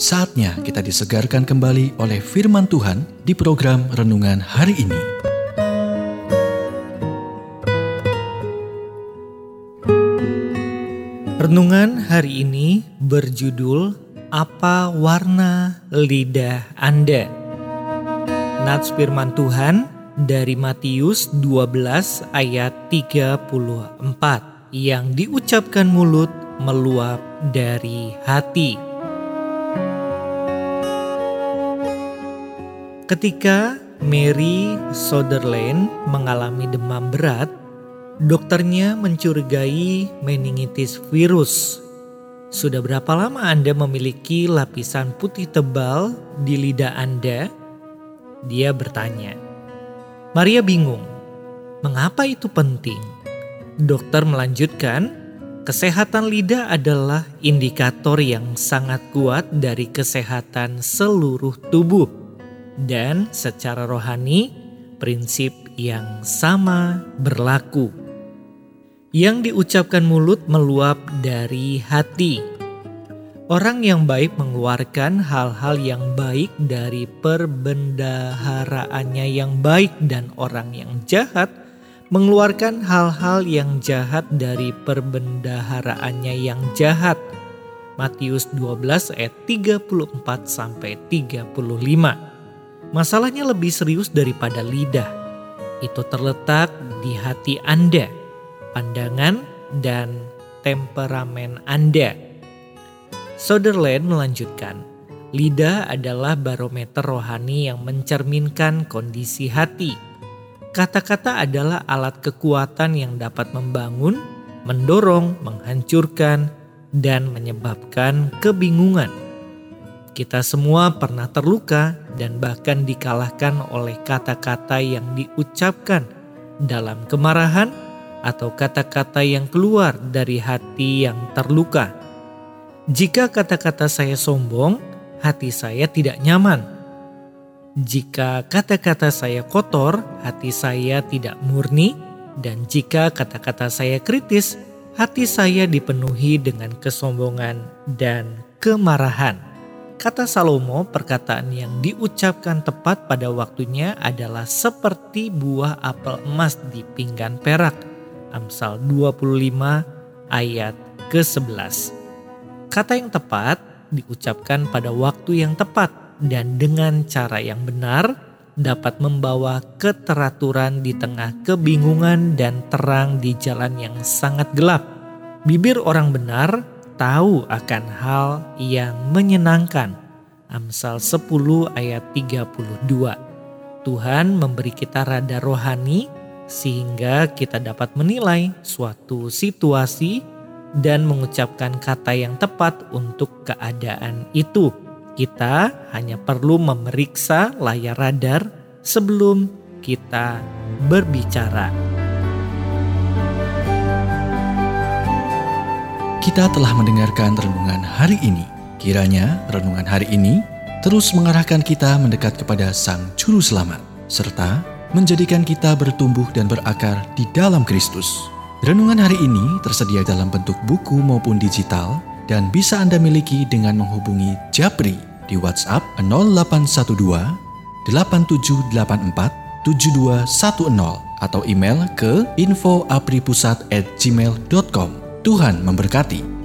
Saatnya kita disegarkan kembali oleh firman Tuhan di program renungan hari ini. Renungan hari ini berjudul Apa Warna Lidah Anda? Nats firman Tuhan dari Matius 12 ayat 34 yang diucapkan mulut meluap dari hati. Ketika Mary Soderland mengalami demam berat, dokternya mencurigai meningitis virus. Sudah berapa lama Anda memiliki lapisan putih tebal di lidah Anda? Dia bertanya. Maria bingung, mengapa itu penting? Dokter melanjutkan, kesehatan lidah adalah indikator yang sangat kuat dari kesehatan seluruh tubuh. Dan secara rohani, prinsip yang sama berlaku. Yang diucapkan mulut meluap dari hati. Orang yang baik mengeluarkan hal-hal yang baik dari perbendaharaannya yang baik dan orang yang jahat mengeluarkan hal-hal yang jahat dari perbendaharaannya yang jahat. Matius 12 ayat 34 sampai 35. Masalahnya lebih serius daripada lidah. Itu terletak di hati Anda, pandangan dan temperamen Anda Soderland melanjutkan, lidah adalah barometer rohani yang mencerminkan kondisi hati. Kata-kata adalah alat kekuatan yang dapat membangun, mendorong, menghancurkan, dan menyebabkan kebingungan. Kita semua pernah terluka dan bahkan dikalahkan oleh kata-kata yang diucapkan dalam kemarahan atau kata-kata yang keluar dari hati yang terluka. Jika kata-kata saya sombong, hati saya tidak nyaman. Jika kata-kata saya kotor, hati saya tidak murni, dan jika kata-kata saya kritis, hati saya dipenuhi dengan kesombongan dan kemarahan. Kata Salomo, perkataan yang diucapkan tepat pada waktunya adalah seperti buah apel emas di pinggan perak. Amsal 25 ayat ke-11. Kata yang tepat diucapkan pada waktu yang tepat dan dengan cara yang benar dapat membawa keteraturan di tengah kebingungan dan terang di jalan yang sangat gelap. Bibir orang benar tahu akan hal yang menyenangkan. Amsal 10 ayat 32. Tuhan memberi kita rada rohani sehingga kita dapat menilai suatu situasi dan mengucapkan kata yang tepat untuk keadaan itu. Kita hanya perlu memeriksa layar radar sebelum kita berbicara. Kita telah mendengarkan renungan hari ini. Kiranya renungan hari ini terus mengarahkan kita mendekat kepada Sang Juru Selamat, serta menjadikan kita bertumbuh dan berakar di dalam Kristus. Renungan hari ini tersedia dalam bentuk buku maupun digital dan bisa Anda miliki dengan menghubungi Japri di WhatsApp 0812 8784 7210 atau email ke infoapripusat@gmail.com. Tuhan memberkati.